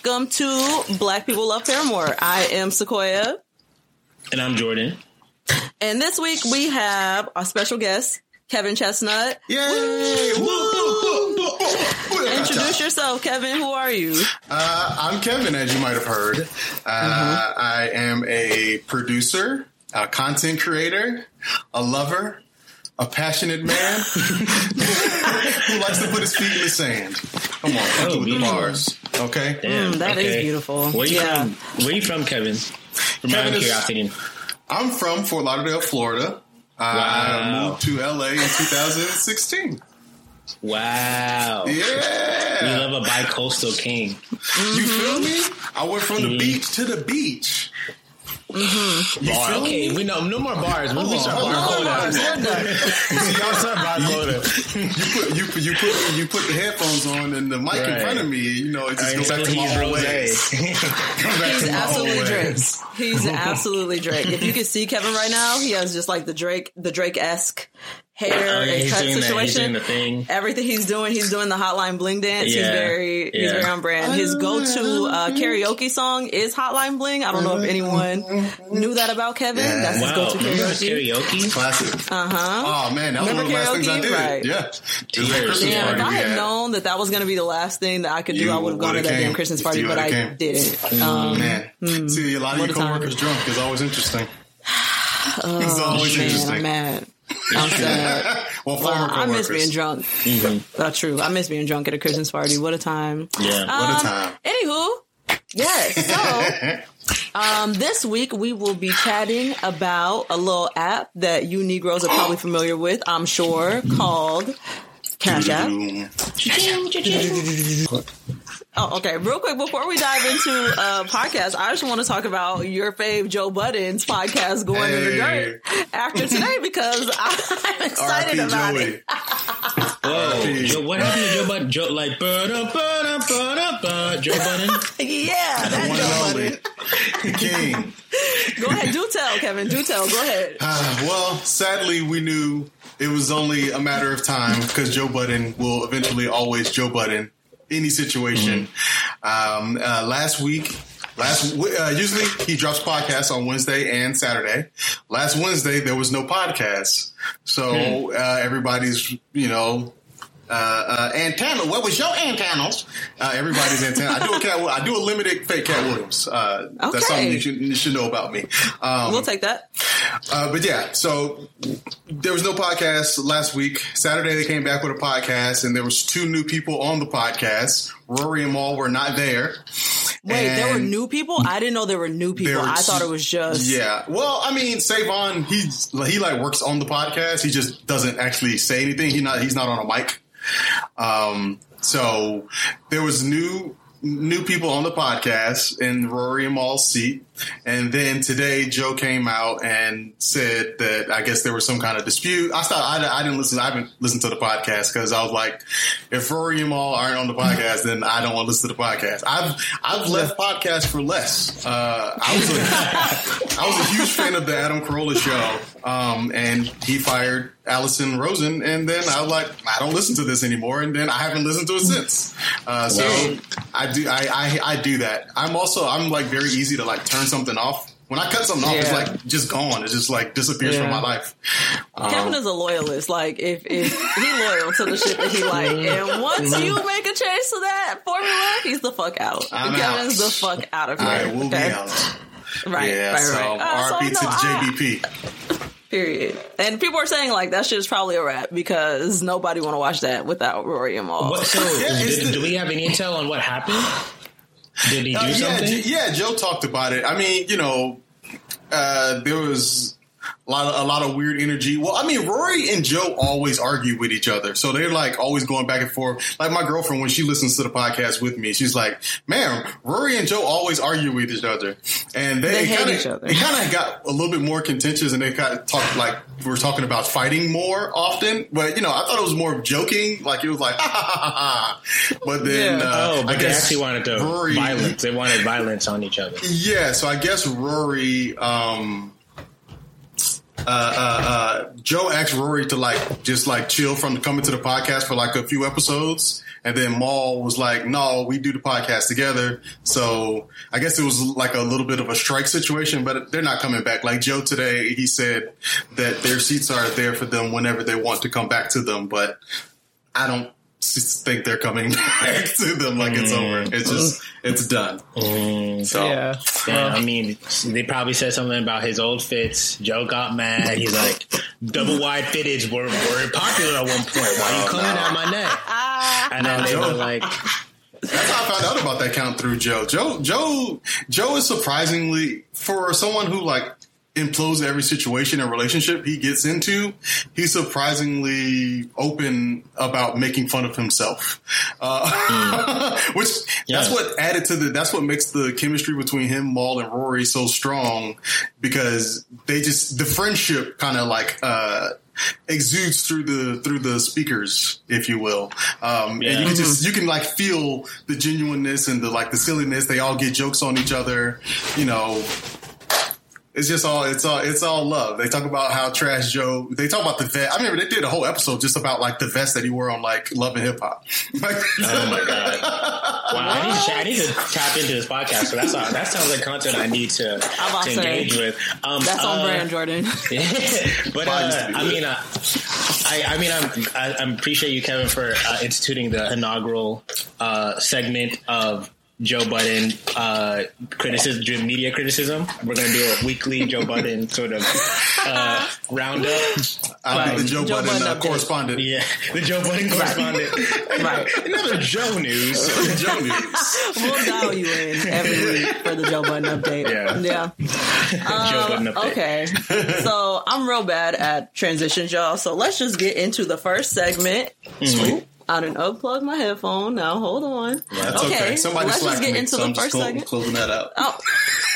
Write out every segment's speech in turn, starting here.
Okay, welcome to Black People Love Paramore. I am Sequoia. And I'm Jordan. And this week we have our special guest, Kevin Chestnut. Yay! Introduce yourself, Kevin. Who are you? Uh, I'm Kevin, as you might have heard. Uh, mm-hmm. I am a producer, a content creator, a lover, a passionate man who likes to put his feet in the sand. Come on, oh, with the bars. Okay, Damn, mm, that okay. is beautiful. Where you yeah. from? Where you from, Kevin? From Kevin is, curiosity. I'm from Fort Lauderdale, Florida. Wow. I moved to LA in 2016. Wow. Yeah. We love a bi-coastal king. Mm-hmm. You feel me? I went from mm-hmm. the beach to the beach. Mm-hmm. Bar. Okay, we know no more bars. When we start bar quota, y'all start bar quota. You put you put you put you put the headphones on and the mic right. in front of me. You know, it just goes back to my old ways. He's absolutely Drake. He's absolutely Drake. If you could see Kevin right now, he has just like the Drake the Drake esque hair oh, and cut situation. That, Everything he's doing, he's doing the Hotline Bling dance. Yeah, he's very, yeah. he's very on brand. His go-to uh, karaoke song is Hotline Bling. I don't know if anyone knew that about Kevin. Yeah. That's wow. his go-to karaoke. karaoke. Classic. Uh huh. Oh man, that was Remember one of the last things I did. Right. Yeah. Yeah. If I had known that that was going to be the last thing that I could do, you I would have gone to that came. damn Christmas party, but I came. didn't. Mm, um, man, hmm. see a lot of your coworkers drunk is always interesting. oh, it's always man, interesting. I'm mad. I'm sad. well, I miss being drunk. Mm-hmm. That's true. I miss being drunk at a Christmas party. What a time. Yeah. Um, what a time. Anywho, yes. So, um, this week we will be chatting about a little app that you Negroes are probably familiar with, I'm sure, called Cash App. Oh, okay. Real quick, before we dive into uh podcast, I just want to talk about your fave Joe Budden's podcast going hey. in the dirt after today because I'm excited RP about Joey. it. Whoa, Joe, what happened to Joe Budden? Joe, like, ba-da, ba-da, ba-da, ba, Joe Budden? yeah, that Joe Budden. The king. Go ahead, do tell, Kevin. Do tell. Go ahead. Uh, well, sadly, we knew it was only a matter of time because Joe Budden will eventually always Joe Budden any situation. Mm-hmm. Um, uh, last week, last uh, usually he drops podcasts on Wednesday and Saturday. Last Wednesday there was no podcast, so mm. uh, everybody's you know uh, uh, antenna. What was your antennas? Uh, everybody's antenna. I do a cat. I do a limited fake Katt Williams. Uh, okay. That's something you should, you should know about me. Um, we'll take that. Uh, but yeah, so there was no podcast last week. Saturday they came back with a podcast, and there was two new people on the podcast. Rory and Mal were not there. Wait, and there were new people. I didn't know there were new people. I thought it was just yeah. Well, I mean, Savon, he's he like works on the podcast. He just doesn't actually say anything. He not he's not on a mic. Um, so there was new new people on the podcast in Rory and Mal's seat. And then today, Joe came out and said that I guess there was some kind of dispute. I thought I, I didn't listen. I haven't listened to the podcast because I was like, if Rory and Mal aren't on the podcast, then I don't want to listen to the podcast. I've I've left podcasts for less. Uh, I was a, I was a huge fan of the Adam Carolla show, um, and he fired Alison Rosen, and then I was like, I don't listen to this anymore, and then I haven't listened to it since. Uh, so I do I, I I do that. I'm also I'm like very easy to like turn something off. When I cut something off, yeah. it's like just gone. It just like disappears yeah. from my life. Um, Kevin is a loyalist. Like if, if he loyal to the shit that he like, and once you make a change to that formula, he's the fuck out. I'm Kevin's out. the fuck out of here. All right, we'll okay? be out. Right, yeah, right, so right. Uh, RP so, to no, JBP. Period. And people are saying like that shit's probably a wrap because nobody want to watch that without Rory and Mal. What, so yeah, did, do we have any intel on what happened? Did he do uh, something? Yeah, yeah, Joe talked about it. I mean, you know, uh, there was a lot of a lot of weird energy. Well, I mean, Rory and Joe always argue with each other, so they're like always going back and forth. Like my girlfriend, when she listens to the podcast with me, she's like, "Man, Rory and Joe always argue with each other," and they, they kind of they kind of got a little bit more contentious, and they kind of talked like we're talking about fighting more often. But you know, I thought it was more joking, like it was like ha ha ha ha. But then, yeah. uh, oh, but I they guess actually wanted to Rory, violence. They wanted violence on each other. Yeah, so I guess Rory. Um, uh, uh, uh, Joe asked Rory to like just like chill from coming to the podcast for like a few episodes, and then Mal was like, "No, we do the podcast together." So I guess it was like a little bit of a strike situation, but they're not coming back. Like Joe today, he said that their seats are there for them whenever they want to come back to them, but I don't think they're coming back to them like it's over. It's just it's done. Mm. So Yeah. Yeah, I mean, they probably said something about his old fits. Joe got mad. He's like, double wide fitteds were, were popular at one point. Why are you coming at my neck? And then they were like, That's how I found out about that count through Joe. Joe, Joe, Joe is surprisingly for someone who like implodes every situation and relationship he gets into. He's surprisingly open about making fun of himself, uh, which that's what added to the. That's what makes the chemistry between him, Mal, and Rory so strong because they just the friendship kind of like. uh exudes through the through the speakers, if you will. Um, Yeah. And you can just you can like feel the genuineness and the like the silliness. They all get jokes on each other. You know, it's just all it's all it's all love. They talk about how trash Joe. They talk about the vest. I remember they did a whole episode just about like the vest that he wore on like Love and Hip Hop. Like, oh my God. Wow, I need, to, I need to tap into this podcast. So that's that sounds like content I need to, to to engage with. Um, That's on uh, brand, Jordan. but uh, used to be I mean, uh, I, I mean, I'm, I, I appreciate you, Kevin, for uh, instituting the inaugural uh, segment of Joe Budden uh, criticism, media criticism. We're going to do a weekly Joe Budden sort of uh, roundup. I'll be the Joe, Joe Budden Budden uh, correspondent. Yeah, the Joe Budden correspondent. Right. Another Joe news. Joe news. We'll dial you in every week for the Joe Budden update. Yeah. Yeah. Joe Budden update. Okay. So I'm real bad at transitions, y'all. So let's just get into the first segment. Swoop. I didn't unplug my headphone. Now hold on. That's okay. Somebody let's just get me, into so the I'm first segment. closing that out. Oh,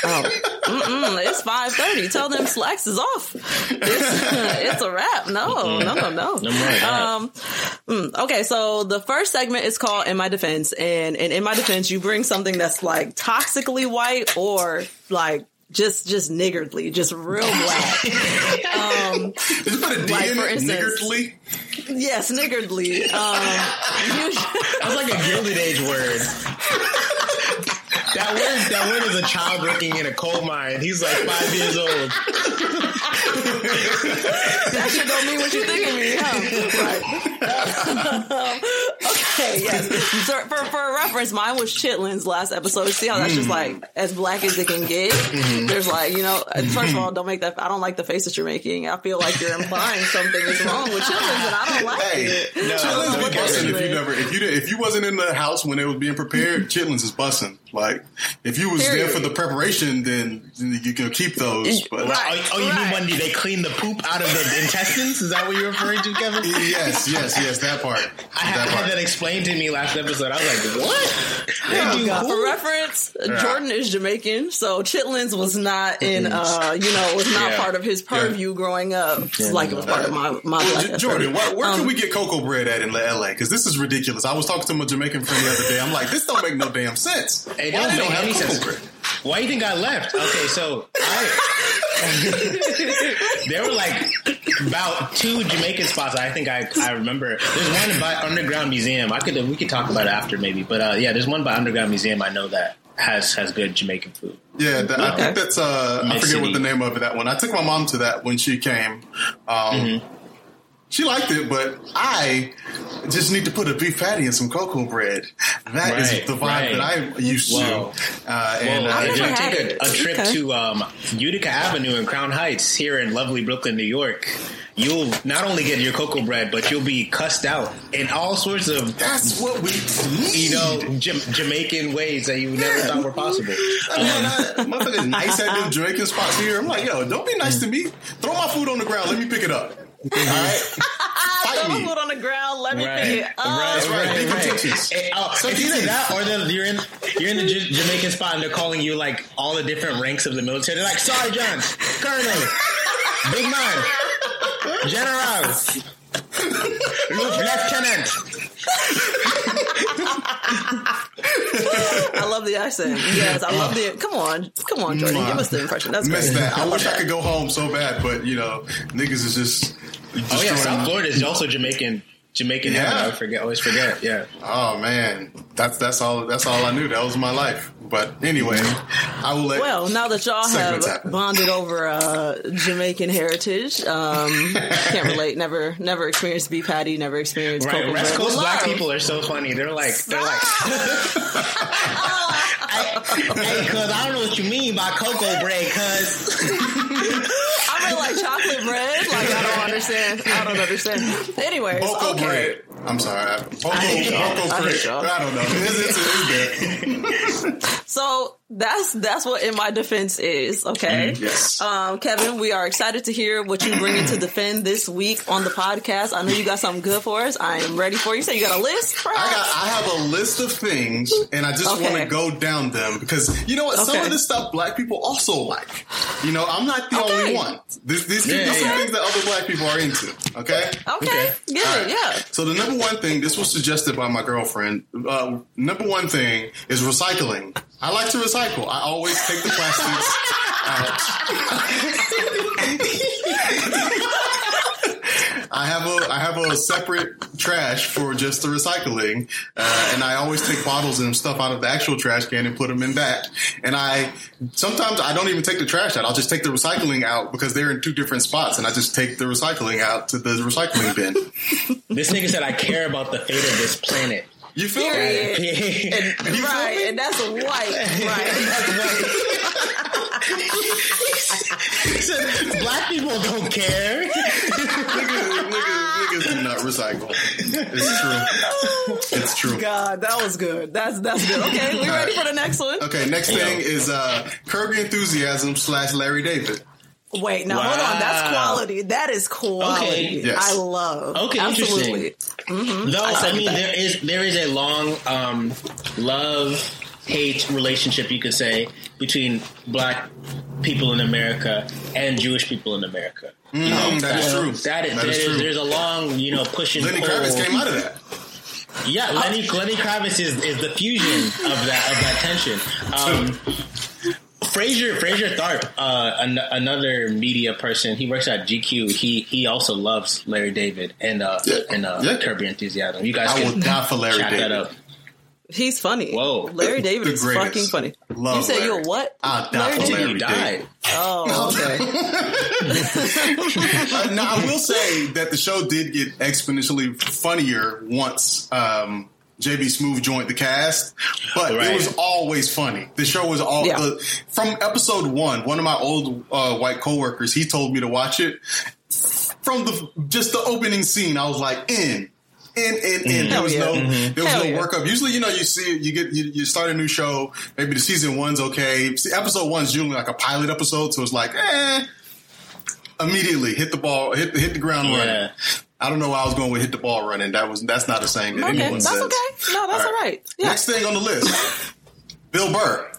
oh, it's five thirty. Tell them slacks is off. It's, it's a wrap. No, no, no, no. Um, mm, okay, so the first segment is called "In My Defense," and, and in my defense, you bring something that's like toxically white or like just just niggardly, just real black. um, Did you put a D Like, in for instance- Niggardly? yes, niggardly. Um, you, That's like a Gilded Age word. That word, that word is a child working in a coal mine. He's like five years old. that shit don't mean what you think it mean, huh? Right. okay, yes. So for, for reference, mine was chitlins last episode. See how that's just mm-hmm. like as black as it can get. Mm-hmm. There's like, you know, uh, first of mm-hmm. all, don't make that. I don't like the face that you're making. I feel like you're implying something is wrong with chitlins, and I don't like Hey, it. No, chitlins no, be no, busting if you never if you did, if you wasn't in the house when it was being prepared. chitlins is busting. Like if you was there for the preparation, then you can keep those. But Right. Oh, oh, you mean Right. when they clean the poop out of the intestines? Is that what you're referring to, Kevin? yes, yes, yes, that part. I had, that I had part. that explained to me last episode. I was like, what? They do God. For who? reference, Jordan is Jamaican, so chitlins was not in, uh, you know, was not Yeah. part of his purview growing up. like it was part of my my Well, black Jordan, where, where Um, can we get cocoa bread at in LA? Because this is ridiculous. I was talking to my Jamaican friend the other day. I'm like, this don't make no damn sense. It Why don't make any sense. bread? Why do you think I left? Okay, so I there were like about two Jamaican spots. I think I I remember. There's one by Underground Museum. I could we could talk about it after maybe, but uh, yeah, there's one by Underground Museum. I know that has has good Jamaican food. Yeah, that, I think that's uh, I Mid forget what the name of it. That one. I took my mom to that when she came. Um, Mm-hmm. She liked it, but I just need to put a beef patty and some cocoa bread. That is Right, the vibe right. that I'm used Whoa. to. Uh, and Well, uh, if never you take a, a trip Okay. to um, Utica Avenue in Crown Heights here in lovely Brooklyn, New York, you'll not only get your cocoa bread, but you'll be cussed out in all sorts of that's what we need. you know Jam- Jamaican ways that you never Yeah. thought were possible. I mean, I, motherfuckers nice at them Jamaican spots here. I'm like, yo, don't be nice to me. Throw my food on the ground. Let me pick it up. All right, fight me. on the ground. Let me Right. pick it up. That's right. Beef and right. titties. Eh, oh, Suck it's your either that or then you're in you're in the J- Jamaican spot and they're calling you like all the different ranks of the military. They're like Sergeant, Colonel, Big Man, General, Lieutenant. I love the accent. Yes, I love the. Come on, come on, Jordan, give us the impression. That's Miss great. that. I wish I could go home so bad, but you know, niggas is just. Oh yeah, South Florida is also Jamaican Jamaican Yeah. yeah. I forget, always forget. Yeah. Oh man, that's that's all that's all I knew. That was my life. But anyway, I will let. Well, now that y'all have happen. bonded over uh, Jamaican heritage, um, can't relate. Never, never experienced beef patty. Never experienced Right, cocoa West. Coast black people are so funny. They're like, they're like, hey, cuz I don't know what you mean by cocoa bread, cuz. Mean, like chocolate bread. Like I don't understand. I don't understand. Anyways, Boko okay. bread. I'm sorry. Y'all. I bread. I don't know. It's, it's, it's good. So that's that's what in my defense is. Okay. Yes. Um, Kevin, we are excited to hear what you bring in to defend this week on the podcast. I know you got something good for us. I am ready for you. So you got a list? I got. I have a list of things, and I just Okay. want to go down them because you know what? Some of this stuff black people also like. You know, I'm not the Okay. only one. This, these Yeah, these are yeah. things that other black people are into. Okay. Okay. Okay. Good. All right. Yeah. So the number one thing, this was suggested by my girlfriend. Uh, number one thing is recycling. I like to recycle. I always take the plastics out. I have a I have a separate trash for just the recycling, uh, and I always take bottles and stuff out of the actual trash can and put them in that. And I sometimes I don't even take the trash out. I'll just take the recycling out because they're in two different spots, and I just take the recycling out to the recycling bin. This nigga said, I care about the fate of this planet. You feel me? Period. That's You feel Right. me? And that's a white. Right. Black people don't care. niggas, niggas, niggas do not recycle. It's true. It's true. God, that was good. That's that's good. Okay, we ready for the next one? Okay, next thing is uh, Curb Enthusiasm slash Larry David. Wait, now hold on. That's quality. That is quality. Okay. Yes. I love. Okay, absolutely. Though I, said mean, that. there is there is a long um, love hate relationship you could say between black people in America and Jewish people in America. You know, Mm, that is true. That is, That is there is- true. There's a long, you know, push and Lenny pull. Kravitz came out of that. Yeah, Lenny Lenny Kravitz is, is the fusion of that of that tension. Um, Frazier Frazier Tharpe, uh, an, another media person, he works at GQ. He he also loves Larry David and uh, Yeah. and uh, Yeah. Curb Your Enthusiasm. You guys I can will die for Larry chat David. that up. He's funny. Whoa. Larry David The is greatest. fucking funny. Love you said you a what? I'll die Larry for Larry you David. died. Oh, okay. Now I will say that the show did get exponentially funnier once um, JB Smoove joined the cast, but it was always funny. The show was all Yeah. the, from episode one. One of my old uh, white coworkers he told me to watch it from the just the opening scene. I was like in. In, in, in. There was yeah. no, there was Hell no yeah. workup. Usually, you know, you see, you get, you, you start a new show. Maybe the season one's okay. See, episode one's usually like a pilot episode, so it's like, eh, immediately hit the ball, hit hit the ground Yeah. running. I don't know why I was going with hit the ball running. That was that's not a saying that Okay, anyone that's says. okay. No, that's all right. Yeah. Next thing on the list, Bill Burr.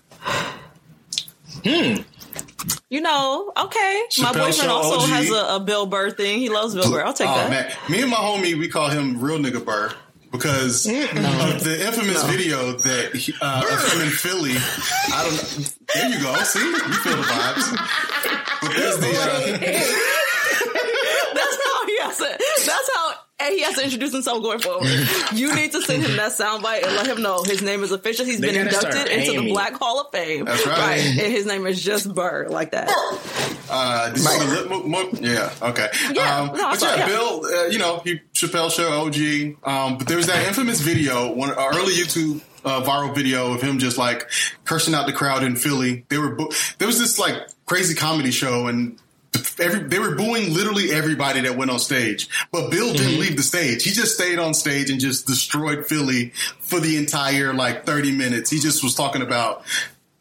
Hmm. You know, okay. My boyfriend Show also OG. has a, a Bill Burr thing. He loves Bill Burr. I'll take oh that. man, me and my homie we call him real nigga Burr because of the infamous video that he, uh, of him in Philly. I don't. There you go. See, you feel the vibes. But there's the. Uh, That's how he has to. That's how and he has to introduce himself going forward. You need to send him that soundbite and let him know his name is official. He's They been inducted into paying the me. Black Hall of Fame. That's right. And his name is just Burr, like that. Uh, this is the lip mo- mo- yeah, okay. Yeah, um, no, but I saw- yeah, yeah. Bill, uh, you know, he Chappelle Show OG. Um, but there was that infamous video, one uh, early YouTube uh, viral video of him just like cursing out the crowd in Philly. They were bo- there was this like crazy comedy show and. Every, they were booing literally everybody that went on stage, but Bill Mm-hmm. didn't leave the stage. He just stayed on stage and just destroyed Philly for the entire like 30 minutes. He just was talking about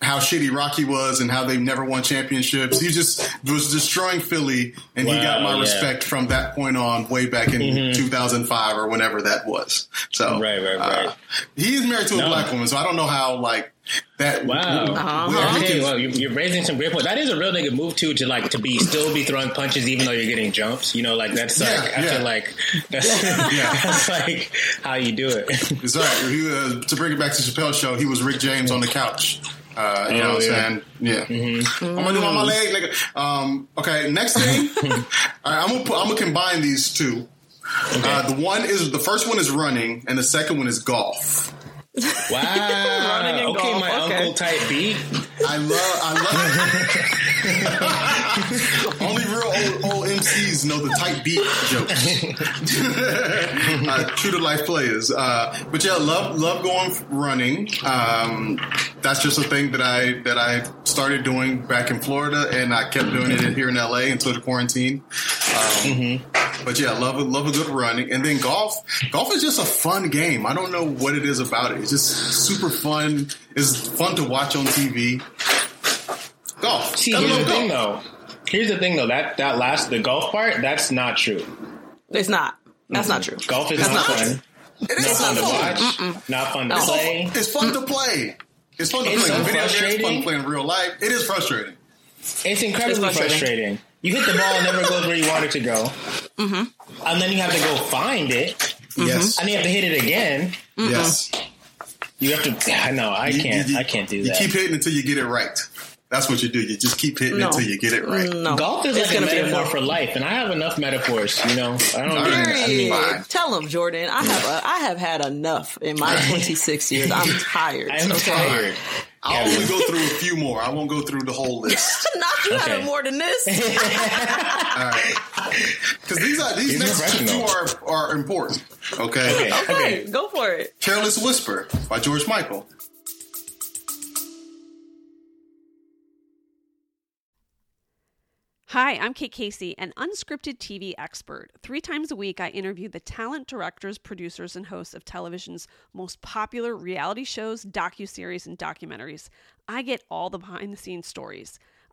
how shitty Rocky was and how they've never won championships. He just was destroying Philly, and he got my yeah. respect from that point on, way back in 2005 or whenever that was. So, Mm-hmm. Right, right, uh, right. he is married to a No. black woman, so I don't know how like that. Wow. Uh-huh. Okay, can- well, you're, you're raising some great points. That is a real nigga move too, to like to be still be throwing punches even though you're getting jumps. You know, like that's like Yeah, I yeah. feel like that's, Yeah. that's like how you do it. It's right. He, uh, to bring it back to Chappelle's show, he was Rick James on the couch. Uh, you know Oh, what I'm saying? Yeah. Mm-hmm. I'm gonna do it on my leg, nigga. Um, okay, next thing. All right, I'm gonna put, I'm gonna combine these two. Okay. Uh, the one is the first one is running, and the second one is golf. Wow. okay, golf. my okay. uncle type beat. I love. I love. Only real old, old MCs know the type beat jokes. uh, true to life players. Uh, but yeah, love love going running. Um, that's just a thing that I that I started doing back in Florida, and I kept doing it here in LA until the quarantine. Um, mm-hmm. But yeah, love love a good running, and then golf. Golf is just a fun game. I don't know what it is about it. It's just super fun. It's fun to watch on TV. Golf. See, here's the golf. thing though. Here's the thing though. That that last the golf part. That's not true. It's not. That's mm-hmm. not true. Golf is that's not, not fun. It is not fun to watch. Mm-mm. Not fun to no. play. It's fun to play. It's fun to it's play. So Video games fun to play in real life. It is frustrating. It's incredibly it's frustrating. frustrating. You hit the ball and never goes where you want it to go. Mm-hmm. And then you have to go find it. Mm-hmm. Yes. And you have to hit it again. Mm-hmm. Yes. You have to. No, I can't. You, you, I can't do that. You keep hitting until you get it right. That's what you do. You just keep hitting no. until you get it right. No. Golf is it's like a metaphor for life, and I have enough metaphors. You know, I don't. Really, I mean, Tell them, Jordan. I have. A, I have had enough in my 26 years. I'm tired. I'm okay? tired. I'll only go through a few more. I won't go through the whole list. Not you okay. having more than this. All right. Because these are these next two are are important. Okay? okay. Okay. Go for it. Careless Whisper by George Michael. Hi, I'm Kate Casey, an unscripted TV expert. Three times a week, I interview the talent, directors, producers, and hosts of television's most popular reality shows, docuseries, and documentaries. I get all the behind the scenes stories.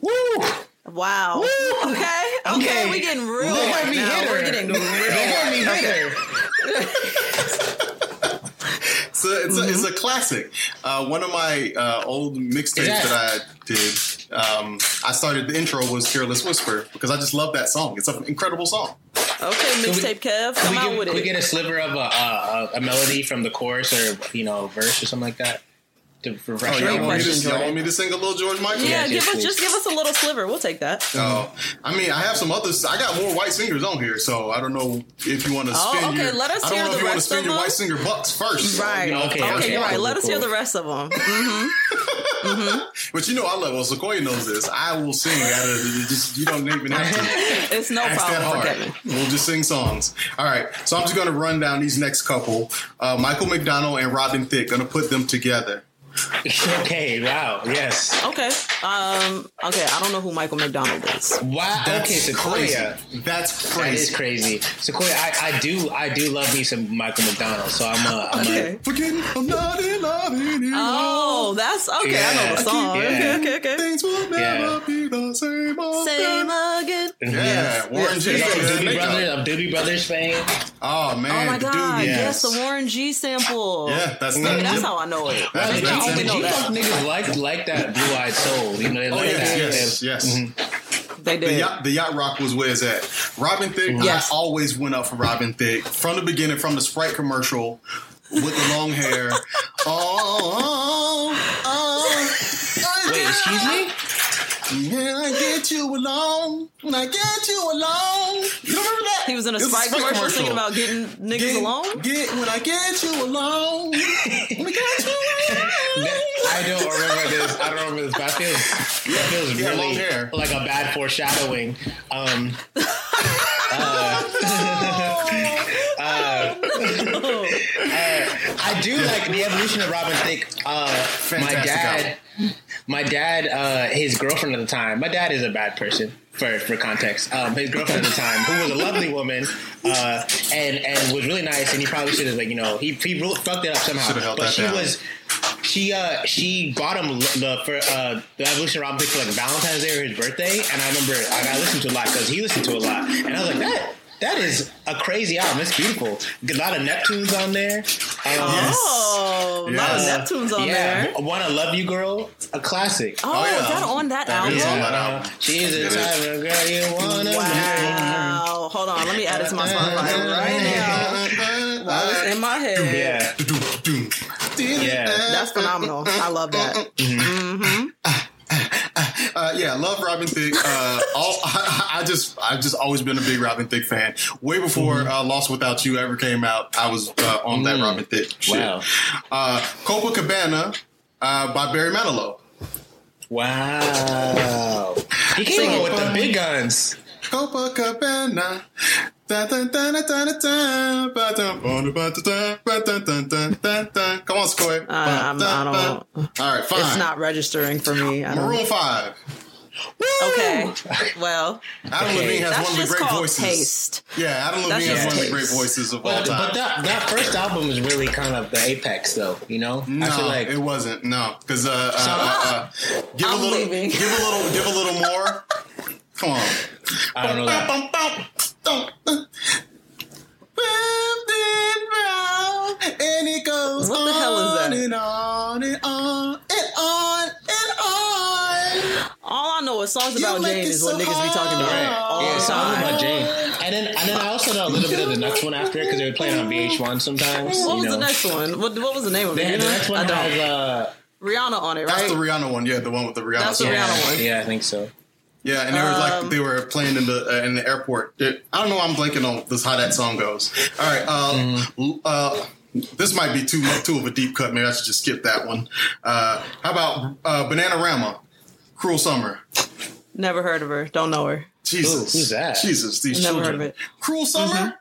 Woo! Wow. Woo! Okay. Okay. okay. We getting real right now. We're getting real. okay. it's a, it's, mm-hmm. a, it's a classic. Uh, one of my uh, old mixtapes that? that? I did, um, I started the intro was "Careless Whisper" because I just love that song. It's an incredible song. Okay, mixtape Kev, come out with it. we get a sliver of a, a, a melody from the chorus or you know verse or something like that? To refresh. Oh, y'all, want me to, y'all want me to sing a little George Michael? Yeah, yeah give us just give us a little sliver. We'll take that. Oh, I mean, I have some others. I got more white singers on here, so I don't know if you want to oh, spin. Oh, okay. Your, Let us I don't hear know the if you want to spin your white singer bucks first. Right. So, okay. Okay. okay. You're right. Let us hear the rest of them. Mm-hmm. mm-hmm. But you know, I love. Well, Sequoia knows this. I will sing. Out of just you don't even have to. it's no problem for Kevin. We'll just sing songs. All right. So I'm just going to run down these next couple. Uh, Michael McDonald and Robin Thicke. Going to put them together. okay, wow, yes. Okay. Um, okay, I don't know who Michael McDonald is. Wow. That's okay, Sequoia. Crazy. That's crazy. That is crazy. Sequoia, I, I do I do love me some Michael McDonald, so I'm a, I'm okay. a Forgetting I'm not in love anymore. Oh, that's okay. Yeah. I know the song. Yeah. Okay, okay, okay. Things will never yeah. be the same again. Same again. Yeah, yes. Warren G. Yes. Doobie Brothers of Doobie Brothers fame. Oh man. Oh my god. Yes. yes, the Warren G sample. Yeah, that's that. That's how I know it. That's, that's, that's, that's, niggas like like that blue eyed soul. You know, they oh, like yes, that. Yes, yes. Mm-hmm. They did. The yacht, the yacht, rock was where it's at. Robin Thicke, mm-hmm. yes. I always went up for Robin Thicke from the beginning, from the Sprite commercial with the long hair. oh, oh, oh, Wait, excuse me? When I get you alone, when I get you alone. You don't remember that? He was in a Sprite commercial, commercial singing about getting niggas get, alone? Get, when I get you alone, when I get you alone. I don't remember this. I don't remember this, but I feel, yeah, it feels yeah, really hair. like a bad foreshadowing. Um, uh, uh, uh, I do like the evolution of Robin Thicke. Uh, my dad. My dad, uh, his girlfriend at the time, my dad is a bad person for for context. Um, his girlfriend at the time, who was a lovely woman, uh, and and was really nice, and he probably should have like you know he he fucked it up somehow. But she down. was she uh she bought him the for uh the evolution of Robin for like Valentine's Day or his birthday, and I remember I, I listened to a lot because he listened to a lot, and I was like that That is a crazy album. It's beautiful. A lot of Neptunes on there. Um, Oh, a lot of Neptunes on yeah, there. "Wanna Love You, Girl," a classic. Oh, Oh, yeah. is that on that, That album? is on that album. She's the type of girl you wanna Wow. Hold on. Let me add it to my Spotify right now. While it's in my head. Yeah, Yeah. That's phenomenal. I love that. Uh, yeah, love Robin Thicke. Uh, all, I, I just, I've just always been a big Robin Thicke fan. Way before Mm-hmm. uh, Lost Without You ever came out, I was uh, on that Robin Thicke shit. Mm. Wow. Uh, Copacabana uh, by Barry Manilow. Wow. He came out with the big guns. Copacabana. Da, da, da, da, da, da, da, ba, da, da, da, da, da, da, da, da, da. Come on, Skoy. Uh, I'm- I don't- All right, fine. It's not registering for me. I don't- Maroon Five. Okay. Well, Adam Okay. Levine has that's one of the great voices. taste. Yeah, Adam That's Levine has just one of the great voices of all time. but that that first album is really kind of the apex, though. You know, No, I feel like it wasn't. No, because uh, uh, uh, uh, give a I'm little, leaving. give a little, give a little more. Come on. I don't know that. And it goes What the hell is on that? and on and on and on and on. all I know is songs about make Jane it is what so niggas be talking about Right. all yeah, the songs about Jane. And then and then I also know a little bit of the next one after it because they were playing on VH1 sometimes. What you was know. the next one? What, what was the name of The, it? You the next one I don't. has uh, Rihanna on it, right? That's the Rihanna one. Yeah, the one with the Rihanna. That's the. Rihanna yeah, one. yeah, I think so. Yeah, and they were Um, like they were playing in the uh, in the airport. It- I don't know. why I'm blanking on this how that song goes. All right, uh, l- uh, this might be too much too of a deep cut. Maybe I should just skip that one. Uh, how about uh, Bananarama, "Cruel Summer"? Never heard of her. Don't know her. Jesus, Who- who's that? Jesus, these Never children. heard of it. "Cruel Summer."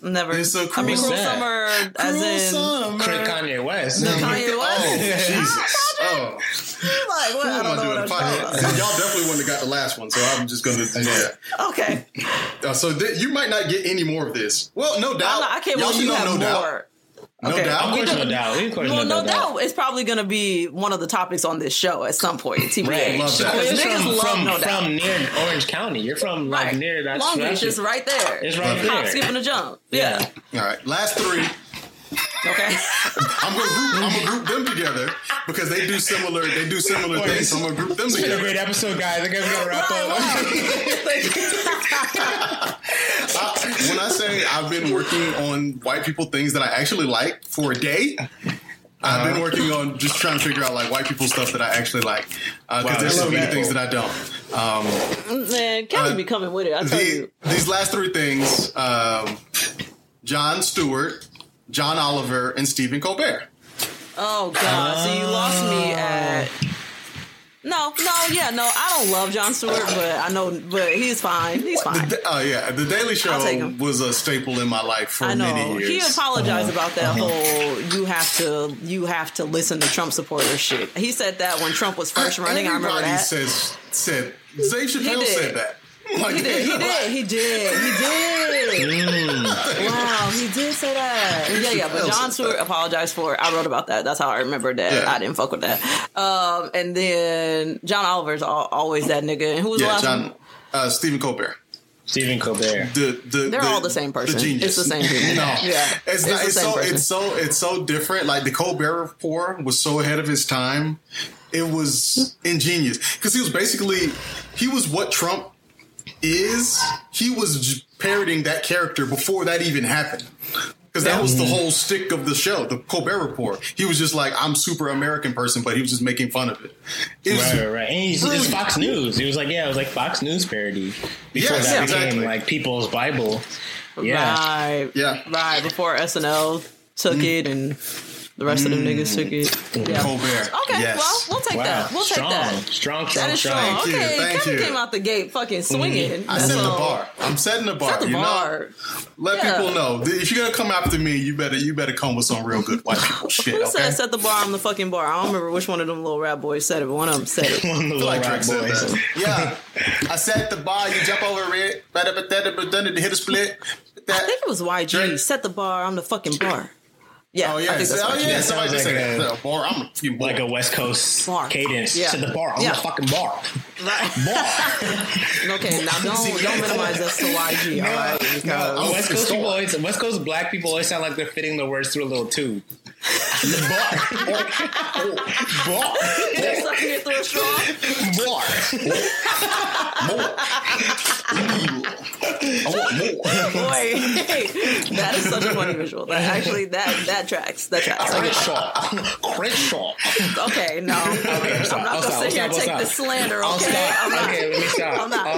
Never. It's a I mean, cruel- Cruel Who's that? Summer, as Cruel in Summer. Kanye West. Kanye West. Oh Jesus! Oh, like, what? I am don't know what doing? I'm talking about. Y'all definitely wouldn't have got the last one, so I'm just gonna yeah. Okay. Uh, so th- you might not get any more of this. Well, no doubt. I'm not, I can't Y'all believe you know have no doubt. more. No Okay. doubt. Of course, no doubt. Of course, Well, no, no doubt. doubt. It's probably going to be one of the topics on this show at some point. TBH. Right. Love that. Because It's niggas from, love from, no doubt. from near Orange County. You're from like right. near that. Long Beach that's- is right there. It's right Love Hop, there. skip, and a jump. Yeah. Yeah. All right, last three. Okay. I'm gonna group. I'm gonna group them together because they do similar. They do similar Boy, things. So I'm gonna group them together. It's been a great episode, guys. I guess we gotta wrap up. Uh, when I say I've been working on white people things that I actually like for a day. I've Uh-huh. been working on just trying to figure out like white people stuff that I actually like because Wow, there's so many that. things that I don't. Um, Man, Kelly Uh, be coming with it. I tell the, you. these last three things: um, Jon Stewart, John Oliver, and Stephen Colbert. Oh God! So you lost me oh. at. No, no, yeah, no. I don't love Jon Stewart, but I know, but he's fine. He's fine. The, oh yeah, the Daily Show I'll take him. was a staple in my life for I know. many years. He apologized uh-huh. about that uh-huh. whole you have to you have to listen to Trump supporters shit. He said that when Trump was first running. I remember Everybody that. says said Dave Chappelle said that. Like, He did. He did. He did. He did. Wow, he did say that. Yeah, yeah. But John said Stewart apologized for it. I wrote about that. That's how I remember that. Yeah. I didn't fuck with that. Um, and then John Oliver's al- always that nigga. And who was the last John one? uh, Stephen Colbert. Stephen Colbert. The, the, They're all the same person. The genius. It's the same people. no, Yeah. it's, It's not. the It's same so. person. It's so. It's so different. Like the Colbert Report was so ahead of his time. It was ingenious because he was basically he was what Trump is. He was j- parroting that character before that even happened. Because that was the mm. whole stick of the show, the Colbert Report. He was just like, I'm super American person, but he was just making fun of it. It Right, right, right. And he's, it's Brilliant. Fox News. He was like, yeah, it was like Fox News parody. Before Yes, that exactly. became like People's Bible. Yeah. Right. Yeah. Right. Before SNL took mm. it and the rest of them niggas took mm. it. Yeah. Colbert. Okay, Yes. well, we'll take Wow. that. We'll strong. take that. Strong, strong, That is strong. strong. Thank you, okay, thank Kevin you. came out the gate fucking mm-hmm. swinging. I set the bar. I'm setting the bar. Set the you know? bar. Let Yeah. people know if you're gonna come after me, you better you better come with some real good white people shit. Who Okay? said set the bar on the fucking bar? I don't remember which one of them little rap boys said it, but one of them said it. One of the I like little Drake rap said boys. that. Yeah, I set the bar. You jump over it. Better, but better, but done it. Hit a split. I think it was YG. Drake. Set the bar on the fucking bar. Yeah, Oh yeah, I think that's oh YG. yeah. Somebody just like said a-. Bar. I'm a fucking bar. Like a West Coast Bar. cadence Yeah. to the bar. on Yeah. the fucking bar. Bar. Okay, now don't don't minimize us to YG. All right, because no, West Coast people always, West Coast black people always sound like they're fitting the words through a little tube. Bar. Bar. they're sucking it through a straw. Bar. I want more. Boy, hey, that is such a funny visual. That actually that that tracks. That tracks. Crenshaw. Crenshaw. okay no, Okay, I'm I'm not gonna sit here and take stop. slander. Okay. I'm not. Okay, let me stop. I'm not. Um,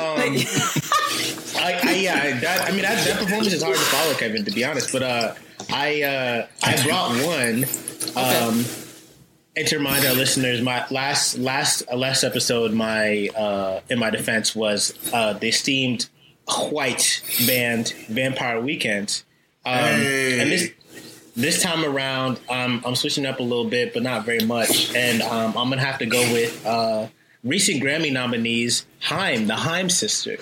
I, I yeah, that, I mean that, that performance is hard to follow, Kevin. To be honest, but uh, I uh, I brought one. Um, and to remind our listeners, my last last uh, last episode, my uh, in my defense was uh, the esteemed white band Vampire Weekend, um, Hey. and this this time around, um, I'm switching up a little bit, but not very much, and um, I'm gonna have to go with. Uh, Recent Grammy nominees, Haim, the Haim sisters.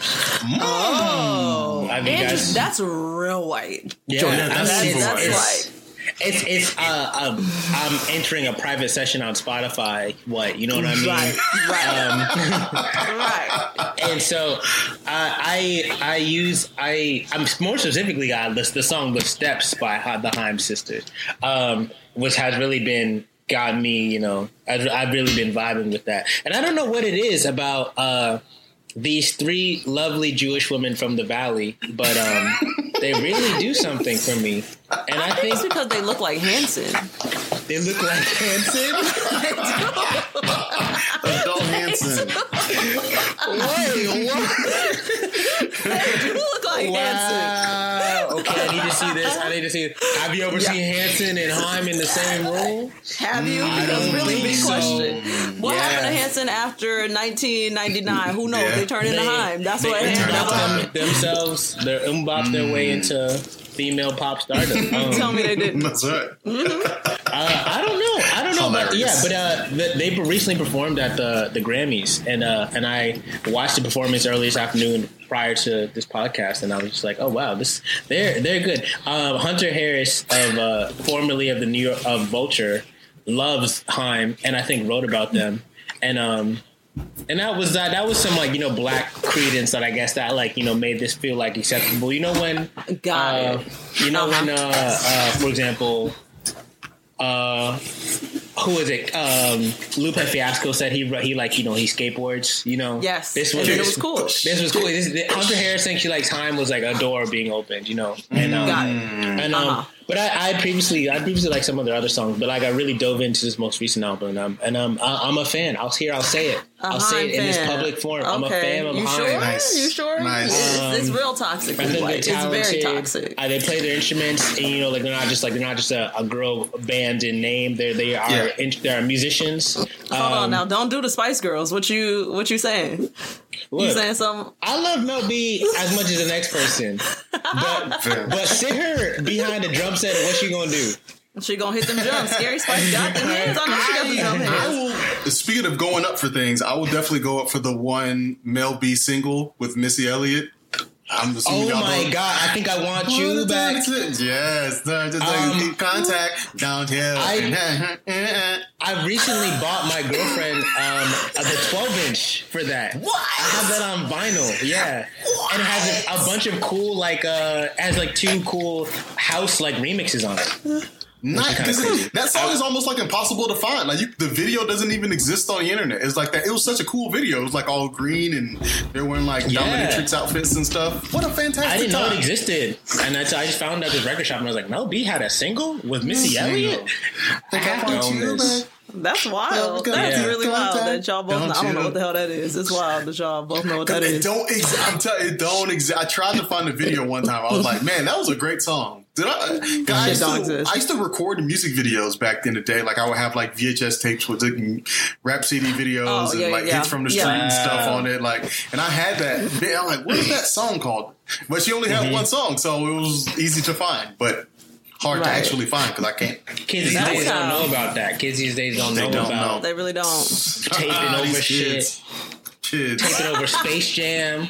Oh, Have you Andrew, guys- that's real white. Yeah, Yo, yeah, that's I mean, super That's white. like It's it's uh, um, I'm entering a private session on Spotify. What you know what I mean? right, right, right. And so uh, I I use I I'm more specifically I list the song "The Steps" by the Haim sisters, um, which has really been got me. You know, I've, I've really been vibing with that, and I don't know what it is about. Uh, these three lovely Jewish women from the valley, but um, they really do something for me, and I I think it's because they look like Hanson. they look like Hanson. Adult Hanson. Wait, what? They do look like Hanson. Wow. Okay, I need to see this. I need to see it. Have you ever Yeah. seen Hanson and Haim in the same room? Have you? I Because don't really big so. question. What Yeah. happened to Hanson after 1999? Who knows? Yeah. They turned into Haim. That's they what turned happened. out That's what them- happened. themselves. They're MMMBop their way into female pop stardom. Um, Tell me they didn't. That's right. Uh, I don't know. I don't but yeah, but uh, the, they recently performed at the the Grammys, and uh, and I watched the performance early this afternoon prior to this podcast, and I was just like, oh wow, this they're they're good. Um, Hunter Harris of uh, formerly of the New York of Vulture loves Haim, and I think wrote about them, and um. And that was that. That was some like you know black credence that I guess that like you know made this feel like acceptable. You know when Got uh, it. you know Uh-huh. when, uh, uh, for example, uh, who is it? Um, Lupe Fiasco said he he like you know he skateboards. You know, Yes. This And was it was cool. This was cool. This, this, Hunter Harris saying she likes Haim was like a door being opened. You know, and um, Got it. and um, Uh-huh. but I, I previously I previously liked some of their other songs, but like I really dove into this most recent album, and um, and um, I, I'm a fan. I'll here I'll say it. A I'll say Haim it in this public forum. I'm a fan of You Haim. sure? Nice. You sure? Nice. It's, it's real toxic. I think they're It's very toxic. Uh, they play their instruments, and you know, like they're not just like they're not just a, a girl band in name. They're they are Yeah. In, they are musicians. Hold on um, now. Don't do the Spice Girls. What you what you saying? You saying something? I love Mel B as much as the next person, but but sit her behind the drum set. and What she gonna do? She gonna hit them drums. Scary Spice got the hands. I know she got the drum I hands. will. Speaking of going up for things, I will definitely go up for the one Mel B single with Missy Elliott. I'm assuming Oh y'all my god! I think I want you back. Yes, no, just Um, keep contact down here. I- I recently bought my girlfriend um, a- the 12 inch for that. What? I have that on vinyl, yeah. And it has a, a bunch of cool, like, uh, has like two cool house like remixes on it. Not, kinda this is- crazy. that song is almost like impossible to find. Like you, the video doesn't even exist on the internet. It's like that. It was such a cool video. It was like all green and they're wearing like Yeah. dominatrix outfits and stuff. What a fantastic I didn't know it existed. And that's, I just found out this record shop and I was like, Mel B had a single with Missy Single. Elliott? I have to own you this. That's wild. That's Yeah. really wild that y'all both. Don't I don't know what the hell that is. It's wild that y'all both know what that It is. don't. Ex- I'm telling. It don't. Ex- I tried to find the video one time. I was like, man, that was a great song. Did I? 'cause I, used to. I used to record music videos back in the day. Like I would have like VHS tapes with the Rap City videos Oh, yeah, and like yeah, hits from the street yeah. and stuff on it. Like, and I had that. I'm like, what is that song called? But she only had Mm-hmm. one song, so it was easy to find, but hard to actually find because I can't. Kids these days don't know about that. Kids these days don't They know don't about know. They really don't. taping Ah, over these shit, kids. Kids. taping over Space Jam.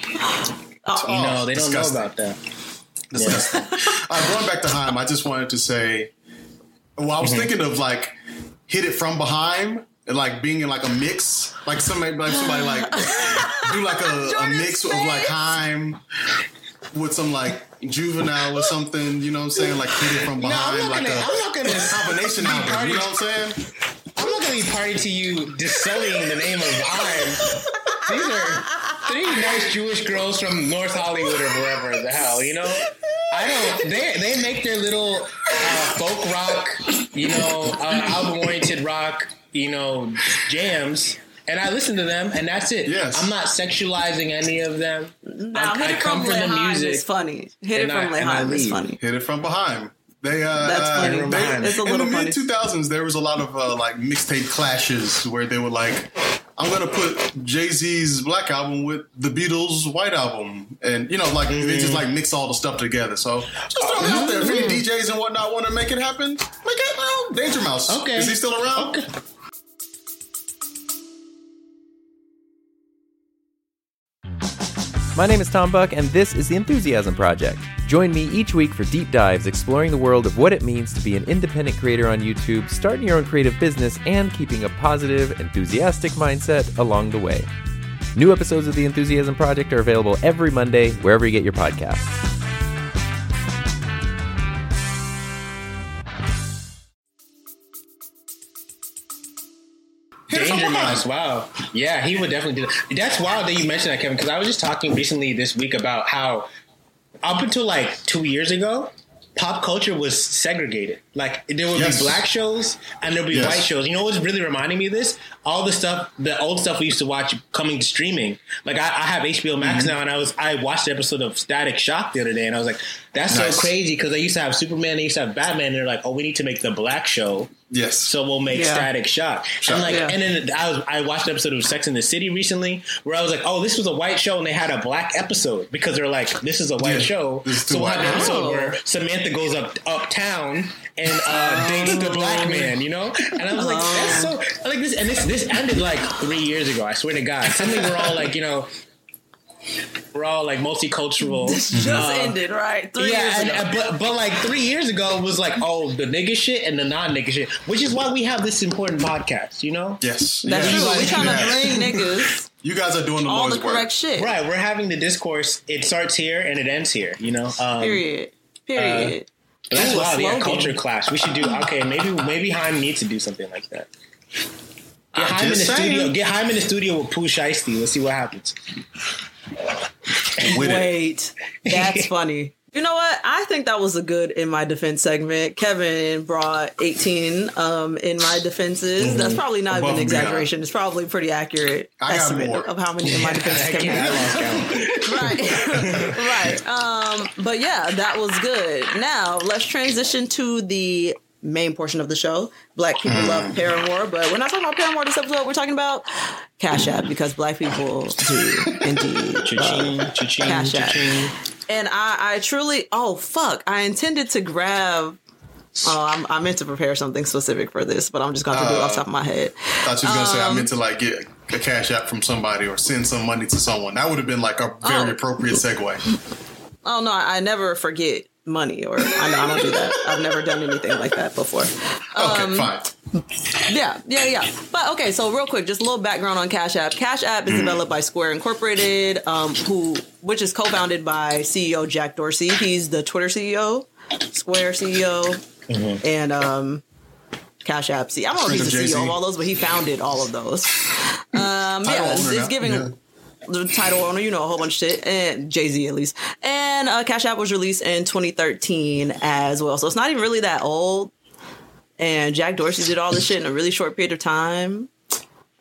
Oh, You know, they don't disgusting. know about that. Disgusting. uh, going back to Haim, I just wanted to say, well, I was thinking of like hit it from behind, and like being in like a mix, like somebody like somebody like do like a, a mix of like Haim with some like juvenile or something. You know what I'm saying? Like hit it from No, I'm behind, not like gonna. a I'm not gonna. combination album. You know what I'm saying? I'm not gonna be party to you disowning the name of Haim. These are three nice Jewish girls from North Hollywood or wherever the hell, you know. I don't. They they make their little uh, folk rock, you know, uh, album oriented rock, you know, jams. And I listen to them, and that's it. Yes. I'm not sexualizing any of them. Now, I- hit I it come from from the music, is funny. Hit it from and I Leheim is funny. Hit it from behind. They uh, That's uh, funny. they- It's a in little the funny. mid 2000s, there was a lot of uh, like mixtape clashes where they were like, "I'm gonna put Jay Z's Black album with the Beatles' White album," and you know, like they just like mix all the stuff together. So just throw it out there. If any mm-hmm. DJs and whatnot want to make it happen, make it. Danger Mouse. Okay. is he still around? Okay. My name is Tom Buck, and this is The Enthusiasm Project. Join me each week for deep dives exploring the world of what it means to be an independent creator on YouTube, starting your own creative business, and keeping a positive, enthusiastic mindset along the way. New episodes of The Enthusiasm Project are available every Monday, wherever you get your podcasts. Mouse, wow. Yeah, he would definitely do that. That's wild that you mentioned that, Kevin, because I was just talking recently this week about how up until like two years ago, pop culture was segregated. Like there will Yes. be black shows and there'll be Yes. white shows. You know what's really reminding me of this? All the stuff, the old stuff we used to watch coming to streaming. Like I, I have HBO Max Mm-hmm. now, and I was I watched the episode of Static Shock the other day, and I was like, that's Nice. so crazy because they used to have Superman, they used to have Batman, and they're like, oh, we need to make the black show. Yes. So we'll make Yeah. Static Shock. And like, Yeah. and then I was I watched an episode of Sex in the City recently where I was like, oh, this was a white show, and they had a black episode because they're like, this is a white Yeah, show. this is too So we'll have an episode Oh. where Samantha goes up uptown and uh, dates the black man, you know. And I was like, that's so like this, and this this ended like three years ago. I swear to God, suddenly we're all like, you know. We're all like multicultural. This Just Uh, ended, right? Three yeah, years and, ago. and- but but like three years ago it was like oh the nigga shit and the non nigga shit, which is why we have this important podcast. You know, Yes. That's yes. true. We're trying to bring niggas You guys are doing the all Lord's the correct work. shit. right? We're having the discourse. It starts here and it ends here. You know, um, Period. Period. But that's Ooh, a wild. Yeah, slogan. culture clash. We should do. Okay, maybe maybe Haim needs to do something like that. Get I'm Haim in the saying. studio. Get Haim in the studio with Pooh Shiesty. Let's see what happens. Wait, that's funny. You know what? I think that was a good in my defense segment. Kevin brought 18 um, in my defenses. That's probably not Above even an exaggeration. It's probably a pretty accurate I estimate more. of how many in my defenses I Kevin can't. had. I lost count. right right um but yeah that was good now let's transition to the main portion of the show black people Mm. love paramore but we're not talking about paramore this episode we're talking about cash app because black people do indeed Cha-ching, cha-ching, Cash App. cha-ching. And i i truly oh fuck i intended to grab Oh, I'm, I meant to prepare something specific for this, but I'm just going to do it off the top of my head. I thought you was gonna say I Um, meant to like get a cash app from somebody or send some money to someone. That would have been like a very Oh. appropriate segue. Oh no, I never forget money, or I, know I don't do that. I've never done anything like that before. Okay, Um, fine. Yeah, yeah, yeah. But okay, so real quick, just a little background on Cash App. Cash App is developed by Square Incorporated, um, who which is co-founded by CEO Jack Dorsey. He's the Twitter CEO, Square CEO, and um, Cash App. See, I don't know if he's the CEO of all those, but he founded all of those. Um, yeah, it's, it's giving. yeah. The title owner, you know, a whole bunch of shit, and Jay Z at least. And uh, Cash App was released in 2013 as well, so it's not even really that old and Jack Dorsey did all this shit in a really short period of time.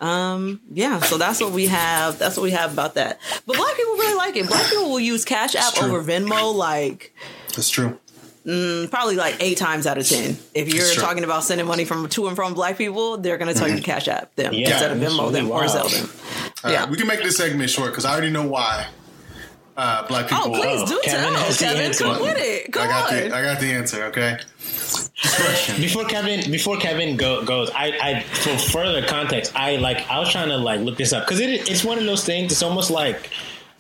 Um, yeah, so that's what we have. That's what we have about that. But black people really like it. Black people will use Cash App over Venmo like That's true. Probably like eight times out of ten. If you're That's true. talking about sending money from to and from black people, they're gonna tell you to Cash App them Yeah, instead of Venmo really them or wild. Zelle them. All yeah. right, we can make this segment short because I already know why. Uh, black people. Oh, please do Kevin tell, has the Kevin. answer. Come with it. Come I got on. the I got the answer. Okay. Before Kevin, before Kevin go, goes, I, I for further context, I like I was trying to like look this up because it, it's one of those things. It's almost like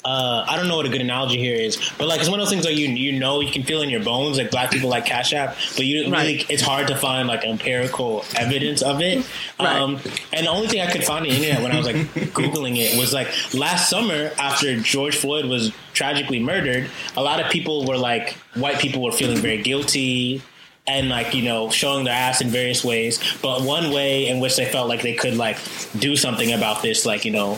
uh, I don't know what a good analogy here is, but like it's one of those things that you you know you can feel in your bones. Like black people like Cash App, but you Right. really it's hard to find like empirical evidence of it. Right. Um, and the only thing I could find on the internet when I was like googling it was like last summer after George Floyd was tragically murdered, a lot of people were like white people were feeling very guilty and like you know showing their ass in various ways but one way in which they felt like they could like do something about this like you know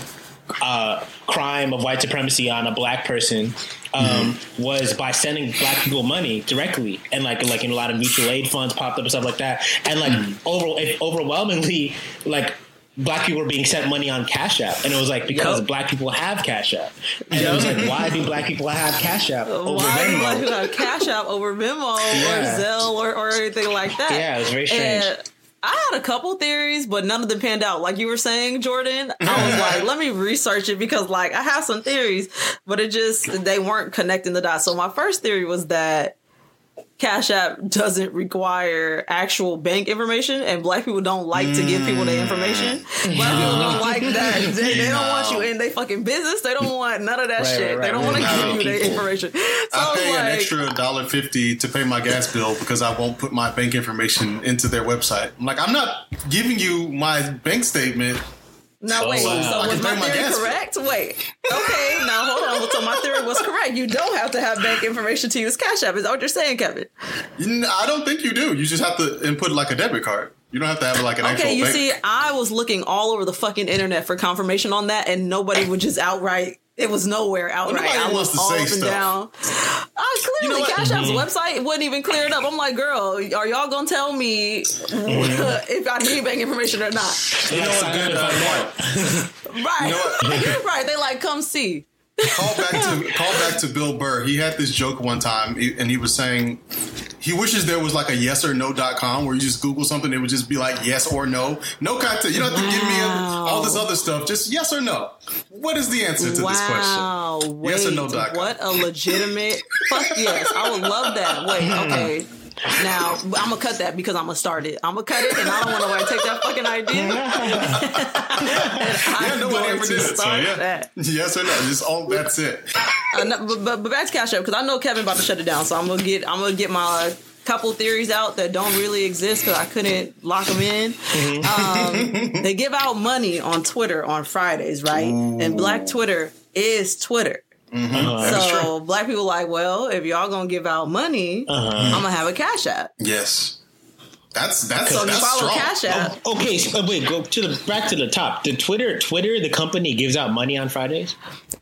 uh, crime of white supremacy on a black person um, was by sending black people money directly and like like in a lot of mutual aid funds popped up and stuff like that and like over if overwhelmingly like black people were being sent money on cash app and it was like because Yep. black people have cash app and it was like why do black people have cash app over Why do Venmo? black people have Cash App over Venmo Yeah. or Zelle or, or anything like that? Yeah, it was very strange. And I had a couple theories, but none of them panned out. Like you were saying, Jordan, I was like, let me research it because like I have some theories, but it just they weren't connecting the dots. So my first theory was that Cash App doesn't require actual bank information, and black people don't like to give people their information. Black people don't like that. They, they don't want you in their fucking business. They don't want none of that Right, shit. right, they don't right. want to give you their information. So I I was pay an like, extra dollar fifty to pay my gas bill because I won't put my bank information into their website. I'm like, I'm not giving you my bank statement. No, Oh, wait. wow. So uh, was my theory correct? Wait. Okay. Now hold on. So my theory was correct. You don't have to have bank information to use Cash App. Is that what you're saying, Kevin? I don't think you do. You just have to input like a debit card. You don't have to have like an actual Okay. You bank. see, I was looking all over the fucking internet for confirmation on that, and nobody would just outright. It was nowhere outright. nobody I wants was to all say up and stuff. down. I clearly You know? Cash App's website wouldn't even clear it up. I'm like, girl, are y'all gonna tell me if I need bank information or not? you know what? Good. Uh, Mark, Right. You know right. They like come see. call back to call back to Bill Burr. He had this joke one time, and he was saying he wishes there was like a yes or no dot com where you just Google something, it would just be like yes or no, no content. You don't have to give me all this other stuff. Just yes or no. What is the answer to this question? Wow. Wait, Yes or no dot. What a legitimate fuck yes. I would love that. Wait, okay. Now I'm gonna cut that because I'm gonna start it. I'm gonna cut it, and I don't want nobody to take that fucking idea. And Yeah, I'm nobody going ever to did it. So start yeah, that. yes or no. Just all that's it. Uh, no, but, but but back to Cash App because I know Kevin about to shut it down, so I'm gonna get I'm gonna get my couple theories out that don't really exist because I couldn't lock them in. Um, they give out money on Twitter on Fridays, right? And Black Twitter is Twitter. So black people like, well, if y'all gonna give out money, I'm gonna have a Cash App. Yes. That's that's So you that's follow strong. Cash App. Okay, so, uh, wait, go to the back to the top. The Twitter, Twitter, the company gives out money on Fridays.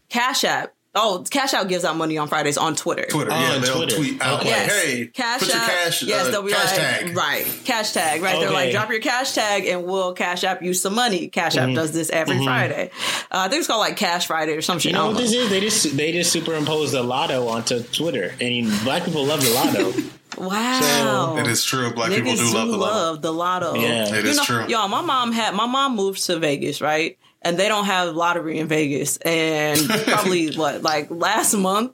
Cash App. Oh, Cash App gives out money on Fridays on Twitter. Twitter, Oh, yeah, on they'll Twitter. tweet out Okay. like, Yes. "Hey, cash put your app. cash, yes, uh, they'll be cash like, tag." right, cash tag, right. They're like, drop your cash tag and we'll cash app you some money. Cash Mm-hmm. app does this every Friday. Uh, I think it's called like Cash Friday or some shit. You know I what this is? They just they just superimpose the lotto onto Twitter, and black people love the lotto. Wow. It is true. Black people Niggas do love the lotto. love the lotto. Yeah. It You is know, true. Y'all, my mom had my mom moved to Vegas, right? And they don't have lottery in Vegas. And probably what, like last month,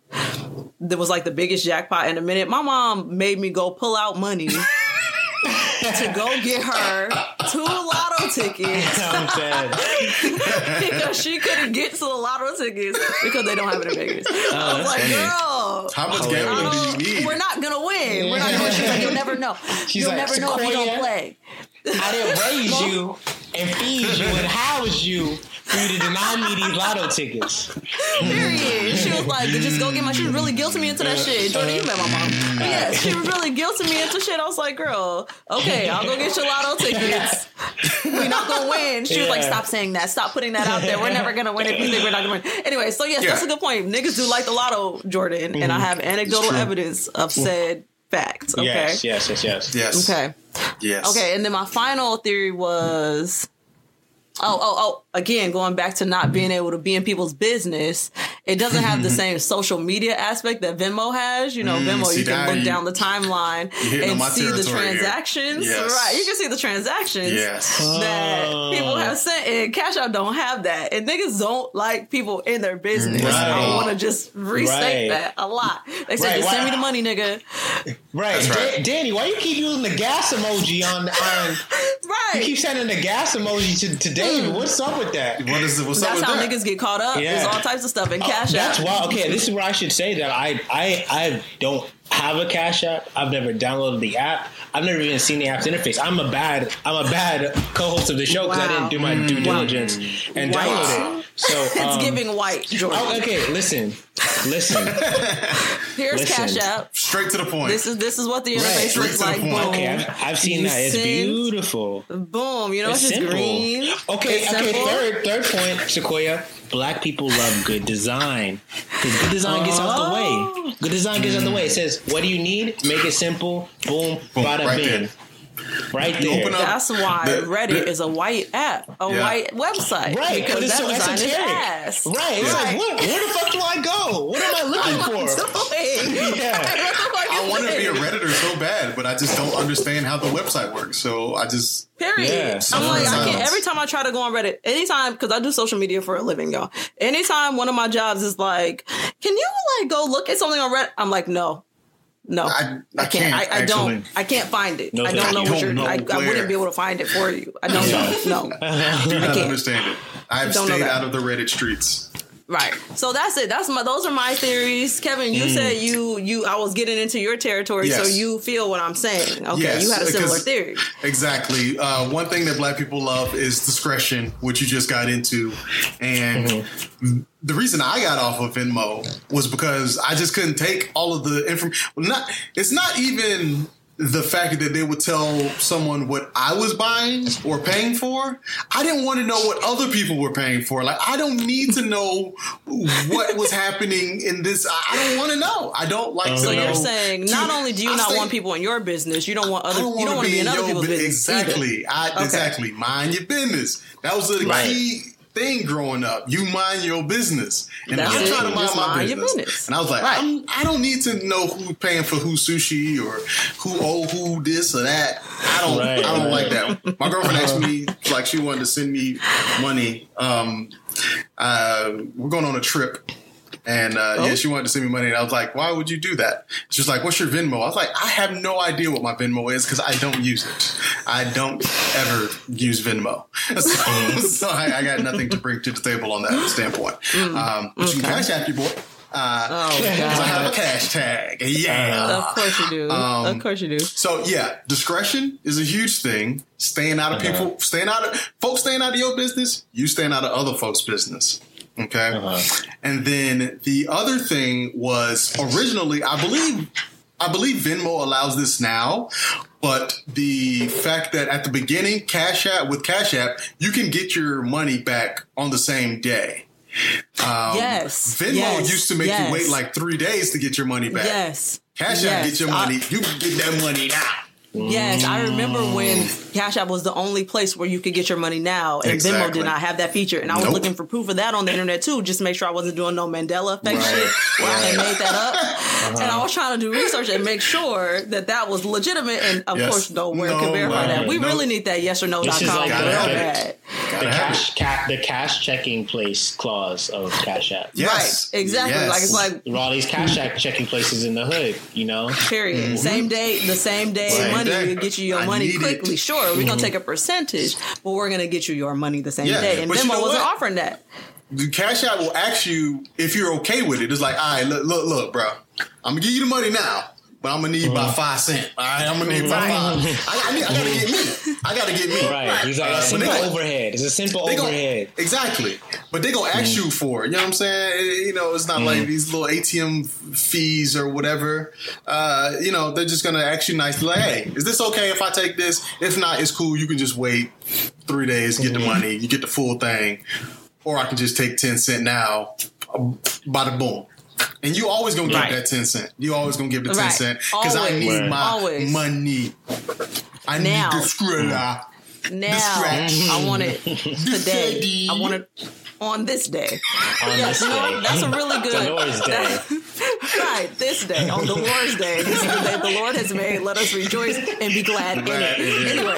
there was like the biggest jackpot in a minute. My mom made me go pull out money to go get her two lotto tickets because she couldn't get to the lotto tickets because they don't have it in Vegas. Oh, I was like, funny. girl. How much Oh, gambling do you need? We're not gonna win. We're not gonna win. She's like, you'll never know. She's you'll like, never know if you don't play. I didn't raise you and feed you and house you for you to deny me these lotto tickets. Period. She was like, just go get my. She was really guilting me into that shit. Jordan, you met my mom. Mm. Yeah, she was really guilting me into shit. I was like, girl, okay, I'll go get your lotto tickets. We're not gonna win. She was like, stop saying that. Stop putting that out there. We're never gonna win if you think we're not gonna win. Anyway, so yes, Yeah. that's a good point. Niggas do like the lotto, Jordan, and I mm-hmm. have anecdotal evidence of said fact. Okay. Yes, yes, yes, yes. yes. Okay. Yes. Okay, and then my final theory was Oh, oh, oh, again, going back to not being able to be in people's business, it doesn't have the same social media aspect that Venmo has. You know, Venmo, Mm, see, you can look you- down the timeline and see the territory here. transactions. Yes. Right. You can see the transactions Yes. that people have sent and Cash Out don't have that. And niggas don't like people in their business. I want to just restate Right. that a lot. They say, Right. just send me the money, nigga. Right. That's right. Da- Danny, why you keep using the gas emoji on on Right. You keep sending the gas emoji to, to David. What's up with that? What is it? What's up That's with how that? niggas get caught up. Yeah. There's all types of stuff in oh, Cash That's App. why. Okay, this is where I should say that I I I don't have a Cash App. I've never downloaded the app. I've never even seen the app's interface. I'm a bad I'm a bad co-host of the show because I didn't do my due Wow. diligence and Wow. download it. So It's um, giving white, Jordan. oh, okay, listen, listen. Here's listen. Cash App. Straight to the point. This is this is what the interface Straight looks like. point. Boom. Okay, I've, I've seen You that. It's send- beautiful. Boom. You know, It's it's, just simple. green. Okay, It's okay. simple. Third, third point, Sequoia. Black people love good design. 'Cause good design gets out the Oh. way. Good design gets out the way. It says, "What do you need? Make it simple. Boom, Boom, bada right bing." there. Right You there. open up- That's why The- Reddit the- is a white app, a Yeah. white website. Right, because but it's that so design is esoteric. ass. Right, it's Right. like, what, where the fuck do I go? What am I looking for? Doing. Yeah. What the fuck I is want to be a this? redditor so bad, but I just don't understand how the website works. So I just Period. Yeah. I'm like, I can't, every time I try to go on Reddit, anytime, because I do social media for a living, y'all. Anytime one of my jobs is like, can you like go look at something on Reddit? I'm like, no. No, I- I can't. can't, I, I don't. I can't find it. No, I don't thank know you. what you're. Don't know I, I wouldn't be able to find it for you. I don't know. No. do not can't. understand it. I've stayed out of the Reddit streets. Right. So that's it. That's my. Those are my theories. Kevin, you said you you. I was getting into your territory, so Mm. You feel what I'm saying. Okay, Yes, you had a similar theory. Exactly. Uh, one thing that black people love is discretion, which you just got into. And Mm-hmm. the reason I got off of Venmo was because I just couldn't take all of the information. Not, it's not even the fact that they would tell someone what I was buying or paying for. I didn't want to know what other people were paying for. Like, I don't need to know what was happening in this. I I don't want to know. I don't like uh-huh. to So know. you're saying to- not only do you I not say- want people in your business, you don't want other. I don't you don't want to be in other your people's business. Exactly. I, Okay. Exactly. Mind your business. That was the Right. key thing growing up. You mind your business, and That's I'm it. trying to mind just my mind your business. business. And I was like, Right. I'm, I don't need to know who's paying for who sushi or who oh who this or that. I don't. Right, I don't right. like that. My girlfriend asked me like she wanted to send me money. Um, uh, we're going on a trip. And uh, Oh. yeah, she wanted to send me money, and I was like, "Why would you do that?" She was like, "What's your Venmo?" I was like, "I have no idea what my Venmo is because I don't use it. I don't ever use Venmo, so, so I, I got nothing to bring to the table on that standpoint. Um, but you can cash app your boy. Uh, Mm, Oh I have a cash tag. Yeah. Of course you do. Um, of course you do. So yeah, discretion is a huge thing. Staying out of people, staying out of folks, staying out of your business. You staying out of other folks' business. Okay. And then the other thing was originally, I believe, I believe Venmo allows this now, but the fact that at the beginning, Cash App with Cash App, you can get your money back on the same day. Um, Yes, Venmo yes, used to make yes. you wait like three days to get your money back. Yes. Cash App, Yes. get your I- money. you can get that money now. Yes, I remember when Cash App was the only place where you could get your money now, and Venmo did not have that feature. And I was Nope. looking for proof of that on the internet too, just to make sure I wasn't doing no Mandela effect Right, shit where I had made that up. Uh-huh. And I was trying to do research and make sure that that was legitimate. And of Yes. course, nowhere No can verify way. that. We No. really need that yes or no This dot is com. like real bad. The cash, it. ca- the cash checking place clause of Cash App. Yes. Right, exactly. Yes. Like it's like There are all these cash app checking places in the hood, you know. Period. Mm-hmm. Same day, the same day Same money day. will get you your I money quickly. it. Sure, we're gonna mm-hmm. take a percentage, but we're gonna get you your money the same Yeah, day. And but you know wasn't what? offering that. the Cash App will ask you if you're okay with it. It's like, all right, look, look, look, bro. I'm gonna give you the money now, but I'm gonna need Uh-huh. about five cent. All right, I'm gonna need about five. I, I, need, I gotta get me. I gotta get me. Right. He's like Uh, a simple gonna- overhead. It's a simple They gonna, overhead. exactly, but they gonna ask you for it. You know what I'm saying? You know, it's not like these little ATM fees or whatever. Uh, you know, they're just gonna ask you nicely, like, "Hey, is this okay if I take this? If not, it's cool. You can just wait three days, get the money, you get the full thing, or I can just take ten cent now. um, Bada boom." And you always gonna give Right. that ten cent. You always gonna give the ten Right. cent because I need Right. my Always. money. I Now. need the skrilla. Now. I want it today. I want it on this day. On Yes, this you know, day. that's a really good. Lord's day. right, this day on the Lord's day. This is the day the Lord has made. Let us rejoice and be glad in it. in it. Anyway,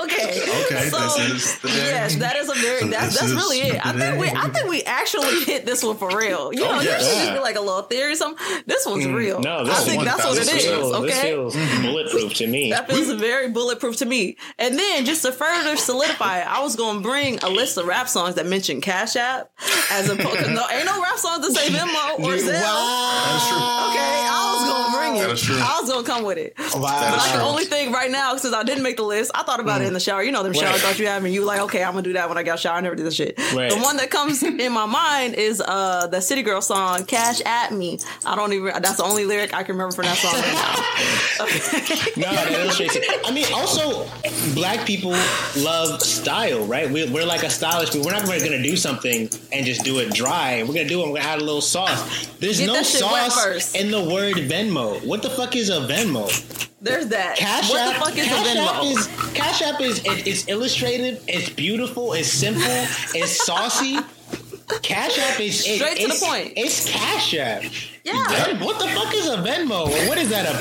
Okay. okay, Okay, So, this is the day. yes, that is a very that's This that's really it. I think we. I think we actually hit this one for real. You oh, know, Oh, yes. usually just Yeah. be like a little theory or something. This one's mm. real. No, I think is that's what it is. This is. This feels, Okay. this feels bulletproof to me. That feels very bulletproof to me. And then just to further solidify it, I was going to bring a list of rap songs that mention Cash App as opposed to no, ain't no rap songs that say Venmo or Zelle. That is true. Okay, I was gonna bring it. That is. I was gonna come with it. But is like the only thing right now, since I didn't make the list, I thought about it in the shower. You know them shower thoughts you have, and you like, okay, I'm gonna do that when I got shower. I never do this shit. Right. The one that comes in my mind is uh the City Girl song, "Cash at Me." I don't even. That's the only lyric I can remember from that song right now. No, that illustrates it. I mean, also, black people love style, right? We're, we're like a stylish people. We're not going to do something and just do it dry. We're going to do it. We're going to add a little sauce. There's Get no that shit wet sauce in the word Venmo. What the fuck is a Venmo? There's that. Cash what App, the fuck is Cash a App Venmo? is Cash App is it, it's illustrative, it's beautiful, it's simple, it's saucy. Cash App is it- Straight to the point. It's Cash App. Yeah. What the fuck is a Venmo? What is that? A, a, a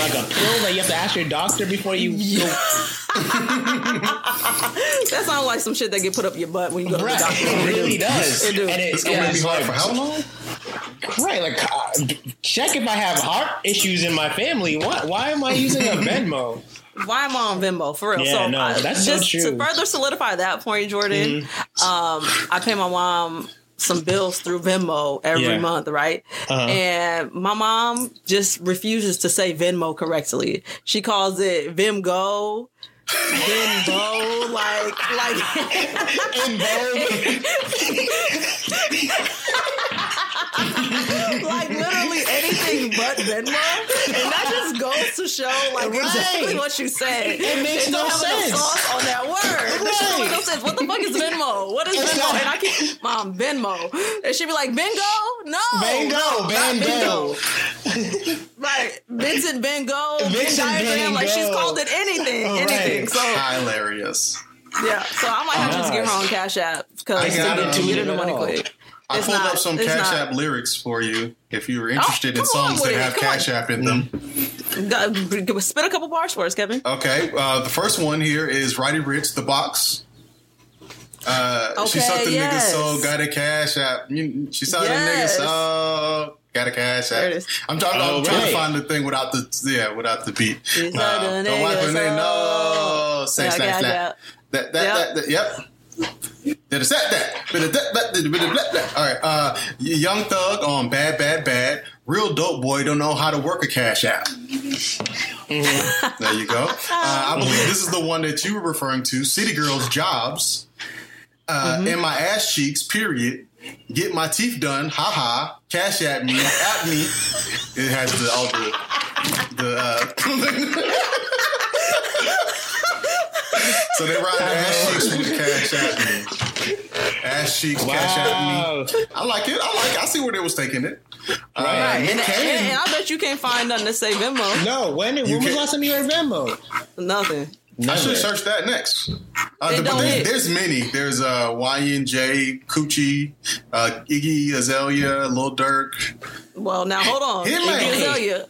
like a pill that you have to ask your doctor before you go that sounds like some shit that get put up your butt when you go to the doctor. it really does. It do. And it, It's gonna be hard for how long? Right, like uh, check if I have heart issues in my family. Why, why am I using a Venmo? Why am I on Venmo for real? Yeah, so no, I- that's so just true. to further solidify that point, Jordan. Mm-hmm. Um, I pay my mom some bills through Venmo every Yeah. month, right? Uh-huh. And my mom just refuses to say Venmo correctly. She calls it Vimgo. Venmo, like, like, like literally anything but Venmo, and that just goes to show like Right. exactly what you said. It makes They no don't have sense. sauce on that word. That shit don't no sense. What the fuck is Venmo? What is It's Venmo? And I keep mom Venmo, and she'd be like Bingo, no, Bingo, no, not Bingo. Right, Vincent Bingo, Venn Vincent diagram. Like she's called it anything, Right. anything. So Hilarious. yeah, so I might have to just get her on Cash App because I to got get, to get her the money quick. I It's pulled not- up some Cash not- App lyrics for you if you were interested in Oh, come on songs that it. have Come on. Cash App in them. Spit a couple bars for us, Kevin. Okay, uh, the first one here is Roddy Ricch, the box. Uh, she Okay, sucked the yes. nigga soul, got a cash app. She sucked Yes. the nigga soul, got a cash app. I'm, trying, I'm Oh, trying to find the thing without the yeah without the beat. She sucked the Uh, nigga wife and they soul. know. Say Yeah, slash cash slash. app. That that Yep. that, that yep. Did set that? All right. Uh, Young Thug on Bad Bad Bad. Real dope boy don't know how to work a cash app. There you go. Uh, I believe this is the one that you were referring to. City Girls Jobs. Uh, In my ass cheeks. Period. Get my teeth done. Ha ha. Cash at me. At me. It has the all the the. Uh, so they ride ass cheeks with cash at me. Ass cheeks, cash at me. I like it. I like. it. I see where they was taking it. Uh, Right, and, Nick and, and I bet you can't find nothing to say Venmo. No, when, when You was the can't- last time you heard Venmo? Nothing. I should search that next. Uh, It but there's, hit. there's many. There's uh, YNJ, Coochie, uh, Iggy Azalea, Lil Durk. Well, now hold on. Hit Iggy. Azalea.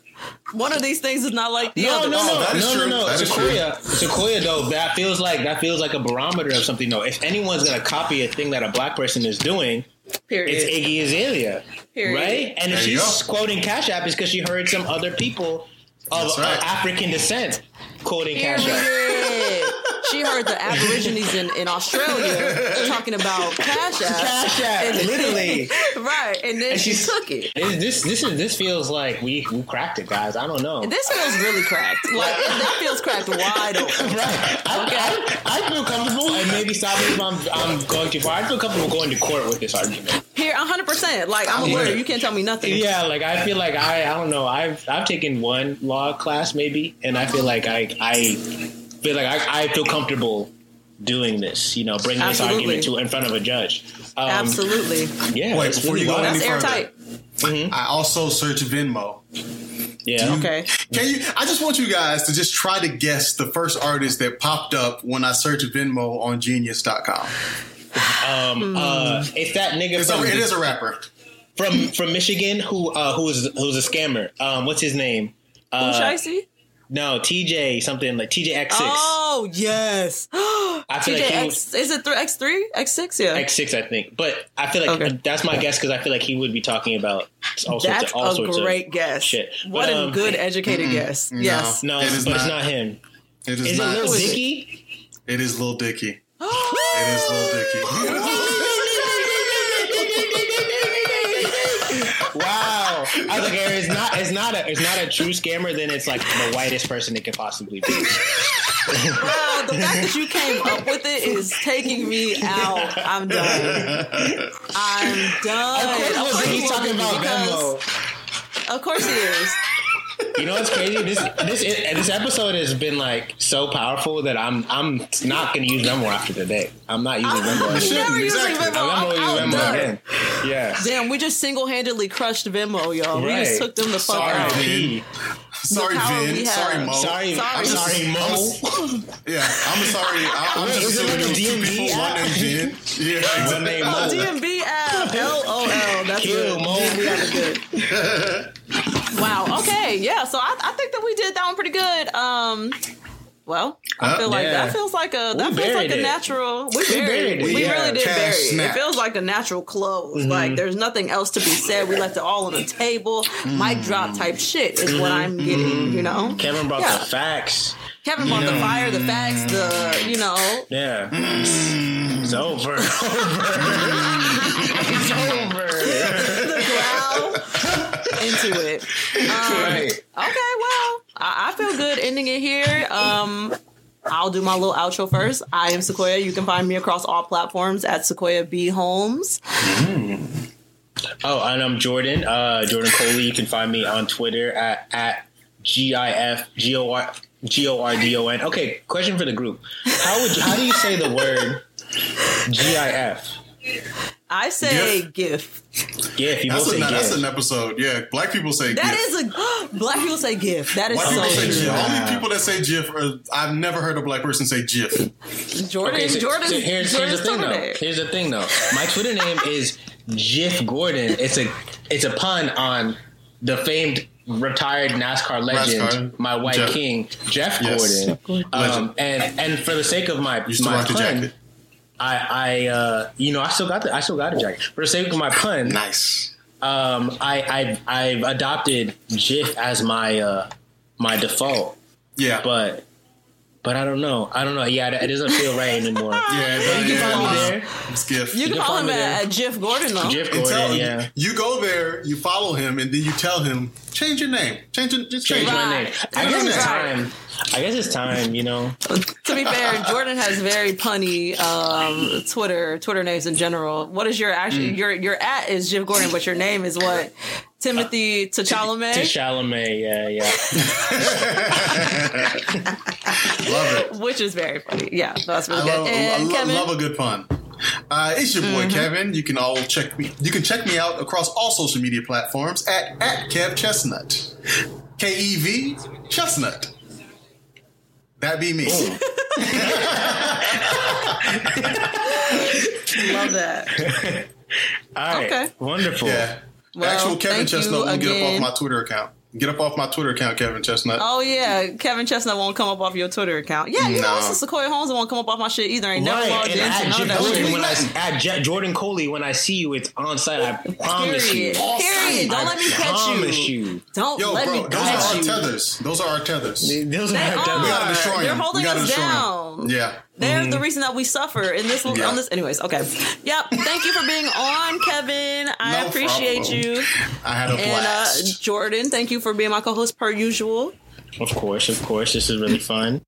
One of these things is not like the No, other. no, Oh, no, no, true. no, no. That is Sequoia, Sequoia, though, that feels like that feels like a barometer of something. Though, if anyone's gonna copy a thing that a black person is doing, Period. it's Iggy Azalea, Period. right? And if she's go. quoting Cash App, it's because she heard some other people of, right. of African descent quoting Cash App. Period. she heard the Aborigines in, in Australia talking about Cash App. Cash App, And- literally. right, and then And she took it. This, this this is this feels like we we cracked it, guys. I don't know. This feels really cracked. Like that feels cracked wide open. Right. I, I, I feel comfortable, and maybe stop me if I'm, I'm going too far. I feel comfortable going to court with this argument. Here, hundred percent. Like I'm a lawyer. You can't tell me nothing. Yeah, like I feel like I I don't know. I've I've taken one law class maybe, and I feel like I I feel like I, I feel comfortable doing this. You know, bringing Absolutely. this argument to in front of a judge. Um, Absolutely. Yeah. Wait, it's before really you go wild. any That's further. airtight. I also search Venmo. Yeah. Okay. Can you? I just want you guys to just try to guess the first artist that popped up when I searched Venmo on Genius.com. Um. Uh. It's that nigga It's a, it is a rapper. from from Michigan who uh who's who's a scammer. Um. What's his name? Uh, Shiesty? No, TJ something like TJ X six. Oh yes. I feel TJ like he X is it X three X six? Yeah. X six, I think. But I feel like Okay. that's my guess because I feel like he would be talking about all sorts of all a sorts great of guess. shit. What But, a um, good educated guess. Yes. No, It is but it's not. not him. It is, Is it. Lil? Dicky? It is Lil Dicky. it is Lil Dicky. Wow. I was like, it's not it's not a it's not a true scammer, then it's like the whitest person it could possibly be. Wow, the fact that you came up with it is taking me out. I'm done. I'm done. Of course, he he's talking about Venmo. Of course he is. You know what's crazy? This this this episode has been like so powerful that I'm I'm not gonna use Venmo after today. I'm not using Venmo. You anymore. should. Never using exactly. Venmo. I'm I'm never out using Venmo done. again. Yeah. Damn, we just single handedly crushed Venmo, y'all. We just took them the fuck Sorry, out. V. Sorry, Look how we Vin. Sorry, Mo. Sorry, Sorry. I'm sorry, Mo. Yeah, I'm sorry. I, I'm just is it assuming like a it was two D&D people. One app? named Vin. Yeah, One exactly. name Mo. DMB app. LOL. That's Kill, good. Mo. wow. Okay. Yeah. So I, I think that we did that one pretty good. Um. Well, I Uh, feel like yeah. that feels like a that We feels like a it. natural. We buried, buried it. We yeah. really did bury it. snap. It feels like a natural close. Mm-hmm. Like there's nothing else to be said. We left it all on the table. Mic mm. drop type shit is what I'm mm-hmm. getting. You mm-hmm. know. Kevin brought Yeah. the facts. Kevin brought the fire, the facts, the you know. Yeah. Mm. It's over. it's over. into it. Um, Right. Okay, well, I, I feel good ending it here. Um, I'll do my little outro first. I am Sequoia. You can find me across all platforms at Sequoia B Holmes. Oh, and I'm Jordan. Uh, Jordan Coley. You can find me on Twitter at at g i f g o r g o r d o n. Okay, question for the group. How would you, how do you say the word g i f? I say GIF. GIF. You That's, both a, say that's GIF. an episode. Yeah, black people say That GIF. is a black people say GIF. That is White so people say true. GIF. Only people that say GIF are. I've never heard a black person say GIF. Jordan, Okay, so, Jordan, so here's, here's the thing though. name. Here's the thing though. My Twitter name is Jiff Gordon. It's a it's a pun on the famed retired NASCAR legend, NASCAR. my white Jeff. king, Jeff Yes. Gordon. Um, and and for the sake of my Used to my rock the pun, jacket. I I uh, you know I still got the I still got a jacket. For the sake of my pun, Nice. um, I I've, I've adopted GIF as my uh, my default, Yeah. but. But I don't know. I don't know. Yeah, it doesn't feel right anymore. yeah, but You can yeah, find me there. It's GIF. You can can follow him at, there. at Jiff Gordon though. Jeff And Gordon, tell, yeah. You go there, you follow him, and then you tell him, change your name. Change it. Just change, Change it. my name. I guess it's Right. time. I guess it's time. You know. to be fair, Jordan has very punny um, Twitter Twitter names in general. What is your actually your your at is Jim Gordon, but your name is what Timothy T'Chalamet, To yeah, yeah. Love it. which is very funny. Yeah, that's really I good. love, I and lo- Kevin, love a good pun. Uh, it's your boy Kevin. You can all check me. You can check me out across all social media platforms at at Kev Chestnut. K E V Chestnut. That be me. Oh. love that. All right. Okay. Wonderful. Yeah. Well, Actual Kevin thank Chestnut won't get up off my Twitter account. Get up off my Twitter account, Kevin Chestnut. Oh yeah, Kevin Chestnut won't come up off your Twitter account. Yeah, you know, No. also Sequoia Holmes won't come up off my shit either. Ain't never Right, logged and into at none of that when I at Je- Jordan Coley, when I see you, it's on site. I promise Period. you. Period. Don't I let me catch you. I promise you. you. Don't Yo, let bro, me those catch are our you. tethers. Those are our tethers. Those They are are. We gotta destroy They're them. holding we gotta us destroy down. them. Yeah. They're the reason that we suffer in this Yeah. on this. Anyways, okay. Yep. Thank you for being on, Kevin. I No appreciate problem. you. I had a And uh, blast. Jordan, thank you for being my co-host per usual. Of course, of course. This is really fun.